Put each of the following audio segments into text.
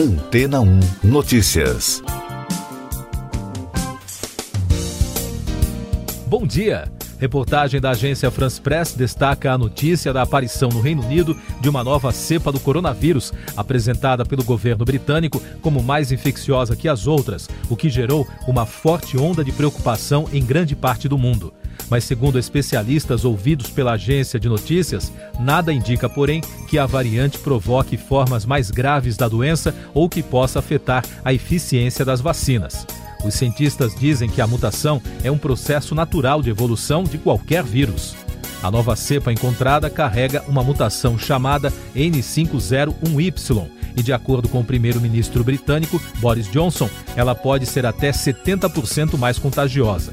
Antena 1 Notícias. Bom dia. Reportagem da agência France Press destaca a notícia da aparição no Reino Unido de uma nova cepa do coronavírus, apresentada pelo governo britânico como mais infecciosa que as outras, o que gerou uma forte onda de preocupação em grande parte do mundo. Mas, segundo especialistas ouvidos pela agência de notícias, nada indica, porém, que a variante provoque formas mais graves da doença ou que possa afetar a eficiência das vacinas. Os cientistas dizem que a mutação é um processo natural de evolução de qualquer vírus. A nova cepa encontrada carrega uma mutação chamada N501Y e, de acordo com o primeiro-ministro britânico Boris Johnson, ela pode ser até 70% mais contagiosa.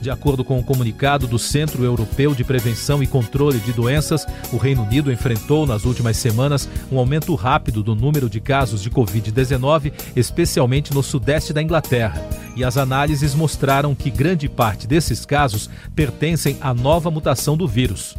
De acordo com o um comunicado do Centro Europeu de Prevenção e Controle de Doenças, o Reino Unido enfrentou nas últimas semanas um aumento rápido do número de casos de Covid-19, especialmente no sudeste da Inglaterra. E as análises mostraram que grande parte desses casos pertencem à nova mutação do vírus.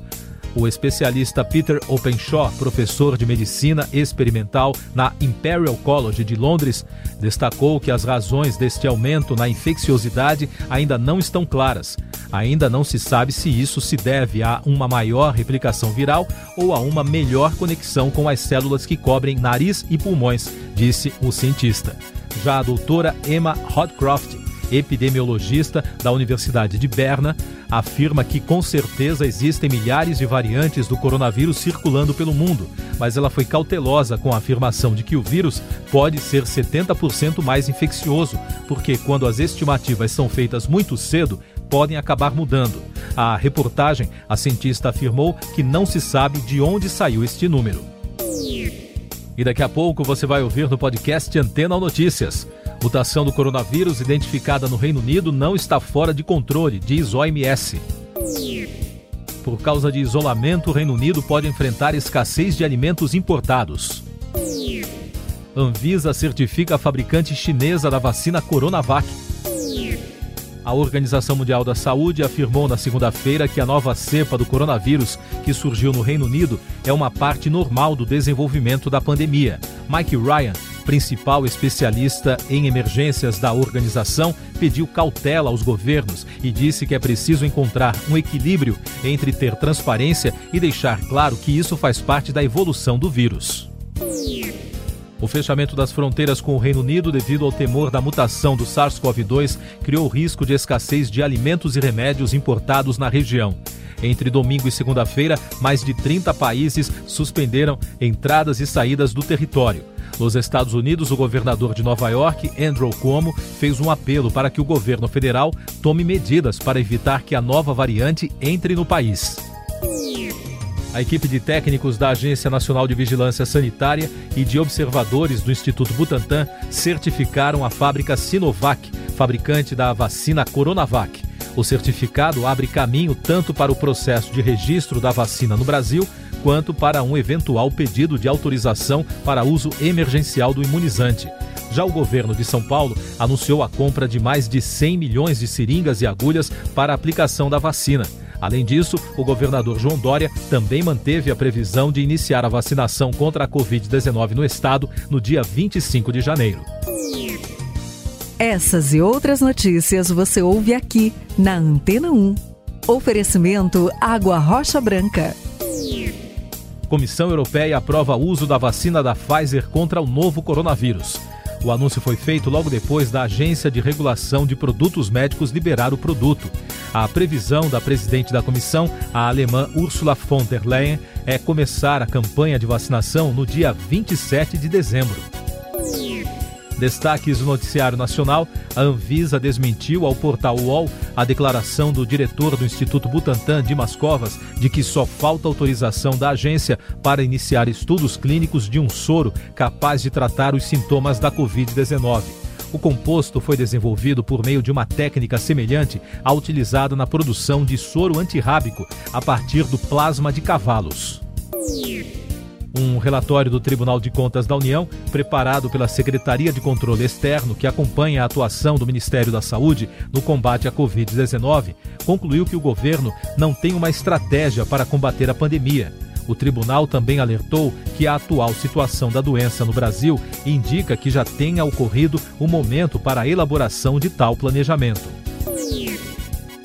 O especialista Peter Openshaw, professor de medicina experimental na Imperial College de Londres, destacou que as razões deste aumento na infecciosidade ainda não estão claras. Ainda não se sabe se isso se deve a uma maior replicação viral ou a uma melhor conexão com as células que cobrem nariz e pulmões, disse o cientista. Já a doutora Emma Hodcroft, epidemiologista da Universidade de Berna, afirma que com certeza existem milhares de variantes do coronavírus circulando pelo mundo, mas ela foi cautelosa com a afirmação de que o vírus pode ser 70% mais infeccioso, porque quando as estimativas são feitas muito cedo, podem acabar mudando. A reportagem, a cientista afirmou que não se sabe de onde saiu este número. E daqui a pouco você vai ouvir no podcast Antena Notícias. Mutação do coronavírus identificada no Reino Unido não está fora de controle, diz OMS. Por causa de isolamento, o Reino Unido pode enfrentar escassez de alimentos importados. Anvisa certifica a fabricante chinesa da vacina Coronavac. A Organização Mundial da Saúde afirmou na segunda-feira que a nova cepa do coronavírus que surgiu no Reino Unido é uma parte normal do desenvolvimento da pandemia. Mike Ryan, principal especialista em emergências da organização, pediu cautela aos governos e disse que é preciso encontrar um equilíbrio entre ter transparência e deixar claro que isso faz parte da evolução do vírus. O fechamento das fronteiras com o Reino Unido devido ao temor da mutação do SARS-CoV-2 criou risco de escassez de alimentos e remédios importados na região. Entre domingo e segunda-feira, mais de 30 países suspenderam entradas e saídas do território. Nos Estados Unidos, o governador de Nova York, Andrew Cuomo, fez um apelo para que o governo federal tome medidas para evitar que a nova variante entre no país. A equipe de técnicos da Agência Nacional de Vigilância Sanitária e de observadores do Instituto Butantan certificaram a fábrica Sinovac, fabricante da vacina Coronavac. O certificado abre caminho tanto para o processo de registro da vacina no Brasil, quanto para um eventual pedido de autorização para uso emergencial do imunizante. Já o governo de São Paulo anunciou a compra de mais de 100 milhões de seringas e agulhas para a aplicação da vacina. Além disso, o governador João Dória também manteve a previsão de iniciar a vacinação contra a Covid-19 no estado no dia 25 de janeiro. Essas e outras notícias você ouve aqui na Antena 1. Oferecimento Água Rocha Branca. Comissão Europeia aprova o uso da vacina da Pfizer contra o novo coronavírus. O anúncio foi feito logo depois da Agência de Regulação de Produtos Médicos liberar o produto. A previsão da presidente da comissão, a alemã Ursula von der Leyen, é começar a campanha de vacinação no dia 27 de dezembro. Destaques do Noticiário Nacional: a Anvisa desmentiu ao portal UOL a declaração do diretor do Instituto Butantan, Dimas Covas, de que só falta autorização da agência para iniciar estudos clínicos de um soro capaz de tratar os sintomas da Covid-19. O composto foi desenvolvido por meio de uma técnica semelhante à utilizada na produção de soro antirrábico a partir do plasma de cavalos. Um relatório do Tribunal de Contas da União, preparado pela Secretaria de Controle Externo, que acompanha a atuação do Ministério da Saúde no combate à Covid-19, concluiu que o governo não tem uma estratégia para combater a pandemia. O tribunal também alertou que a atual situação da doença no Brasil indica que já tenha ocorrido o momento para a elaboração de tal planejamento.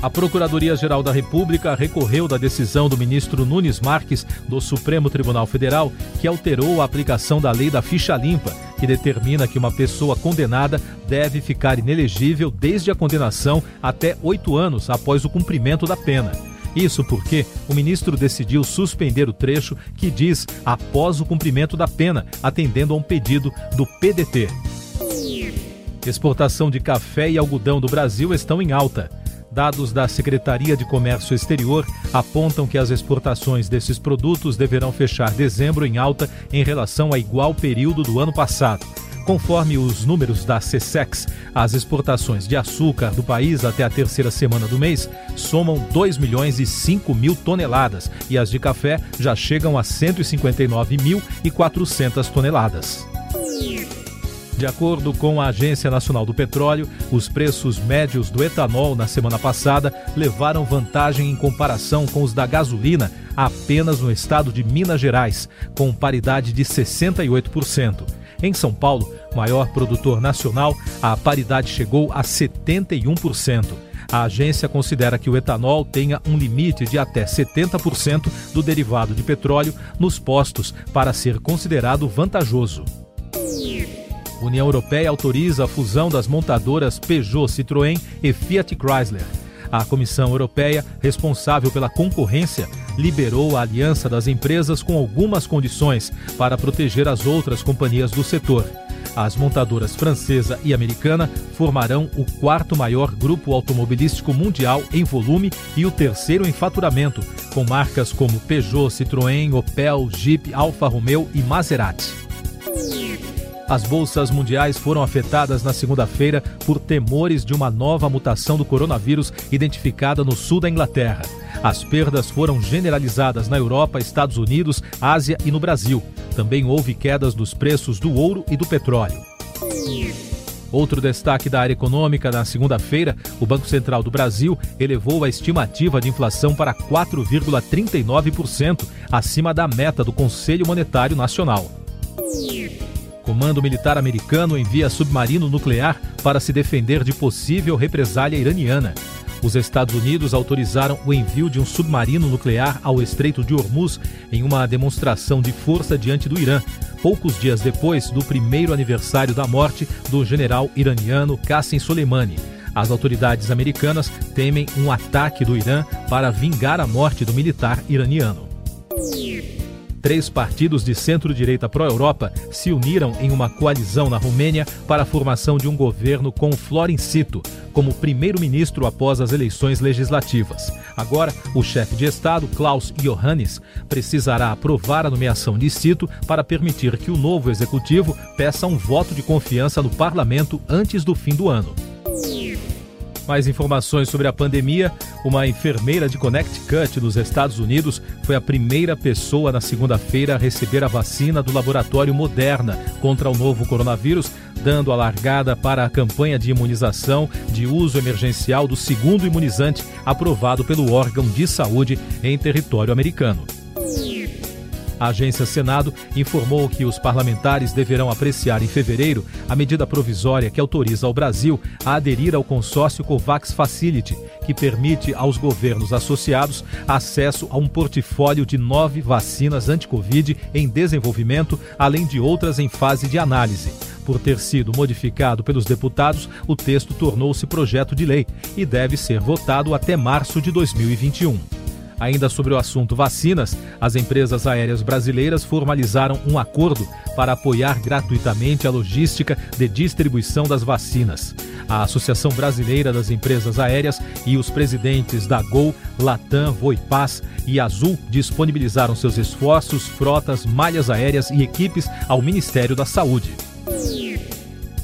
A Procuradoria-Geral da República recorreu da decisão do ministro Nunes Marques do Supremo Tribunal Federal, que alterou a aplicação da lei da ficha limpa, que determina que uma pessoa condenada deve ficar inelegível desde a condenação até oito anos após o cumprimento da pena. Isso porque o ministro decidiu suspender o trecho que diz após o cumprimento da pena, atendendo a um pedido do PDT. Exportação de café e algodão do Brasil estão em alta. Dados da Secretaria de Comércio Exterior apontam que as exportações desses produtos deverão fechar dezembro em alta em relação a igual período do ano passado. Conforme os números da CSEX, as exportações de açúcar do país até a terceira semana do mês somam 2 milhões e 5 mil toneladas e as de café já chegam a 159.400 toneladas. De acordo com a Agência Nacional do Petróleo, os preços médios do etanol na semana passada levaram vantagem em comparação com os da gasolina apenas no estado de Minas Gerais, com paridade de 68%. Em São Paulo, maior produtor nacional, a paridade chegou a 71%. A agência considera que o etanol tenha um limite de até 70% do derivado de petróleo nos postos para ser considerado vantajoso. União Europeia autoriza a fusão das montadoras Peugeot, Citroën e Fiat Chrysler. A Comissão Europeia, responsável pela concorrência, liberou a aliança das empresas com algumas condições para proteger as outras companhias do setor. As montadoras francesa e americana formarão o quarto maior grupo automobilístico mundial em volume e o terceiro em faturamento, com marcas como Peugeot, Citroën, Opel, Jeep, Alfa Romeo e Maserati. As bolsas mundiais foram afetadas na segunda-feira por temores de uma nova mutação do coronavírus identificada no sul da Inglaterra. As perdas foram generalizadas na Europa, Estados Unidos, Ásia e no Brasil. Também houve quedas dos preços do ouro e do petróleo. Outro destaque da área econômica, na segunda-feira, o Banco Central do Brasil elevou a estimativa de inflação para 4,39%, acima da meta do Conselho Monetário Nacional. Comando Militar Americano envia submarino nuclear para se defender de possível represália iraniana. Os Estados Unidos autorizaram o envio de um submarino nuclear ao Estreito de Hormuz em uma demonstração de força diante do Irã, poucos dias depois do primeiro aniversário da morte do general iraniano Qasem Soleimani. As autoridades americanas temem um ataque do Irã para vingar a morte do militar iraniano. Três partidos de centro-direita pró-Europa se uniram em uma coalizão na Romênia para a formação de um governo com Florincito como primeiro-ministro após as eleições legislativas. Agora, o chefe de Estado, Klaus Iohannis, precisará aprovar a nomeação de Cito para permitir que o novo executivo peça um voto de confiança no parlamento antes do fim do ano. Mais informações sobre a pandemia. Uma enfermeira de Connecticut, nos Estados Unidos, foi a primeira pessoa na segunda-feira a receber a vacina do laboratório Moderna contra o novo coronavírus, dando a largada para a campanha de imunização de uso emergencial do segundo imunizante aprovado pelo órgão de saúde em território americano. A agência Senado informou que os parlamentares deverão apreciar em fevereiro a medida provisória que autoriza o Brasil a aderir ao consórcio COVAX Facility, que permite aos governos associados acesso a um portfólio de nove vacinas anti-Covid em desenvolvimento, além de outras em fase de análise. Por ter sido modificado pelos deputados, o texto tornou-se projeto de lei e deve ser votado até março de 2021. Ainda sobre o assunto vacinas, as empresas aéreas brasileiras formalizaram um acordo para apoiar gratuitamente a logística de distribuição das vacinas. A Associação Brasileira das Empresas Aéreas e os presidentes da Gol, Latam, Voipaz e Azul disponibilizaram seus esforços, frotas, malhas aéreas e equipes ao Ministério da Saúde.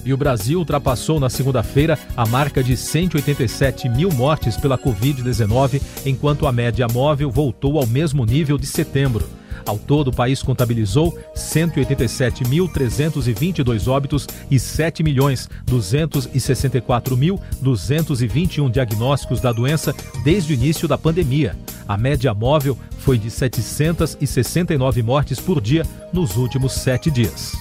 E o Brasil ultrapassou na segunda-feira a marca de 187 mil mortes pela Covid-19, enquanto a média móvel voltou ao mesmo nível de setembro. Ao todo, o país contabilizou 187.322 óbitos e 7.264.221 diagnósticos da doença desde o início da pandemia. A média móvel foi de 769 mortes por dia nos últimos sete dias.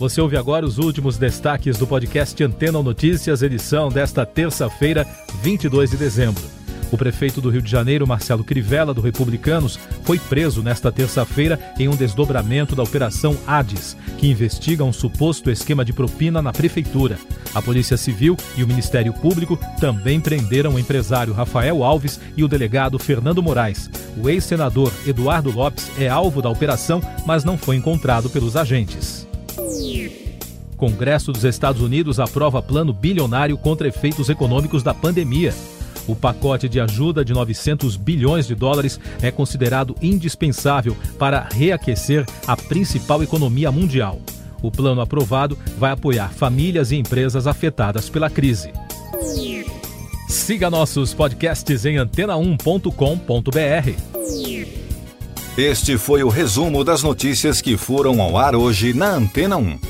Você ouve agora os últimos destaques do podcast Antena Notícias, edição desta terça-feira, 22 de dezembro. O prefeito do Rio de Janeiro, Marcelo Crivella, do Republicanos, foi preso nesta terça-feira em um desdobramento da Operação Hades, que investiga um suposto esquema de propina na prefeitura. A Polícia Civil e o Ministério Público também prenderam o empresário Rafael Alves e o delegado Fernando Moraes. O ex-senador Eduardo Lopes é alvo da operação, mas não foi encontrado pelos agentes. Congresso dos Estados Unidos aprova plano bilionário contra efeitos econômicos da pandemia. O pacote de ajuda de 900 bilhões de dólares é considerado indispensável para reaquecer a principal economia mundial. O plano aprovado vai apoiar famílias e empresas afetadas pela crise. Siga nossos podcasts em antena1.com.br. Este foi o resumo das notícias que foram ao ar hoje na Antena 1.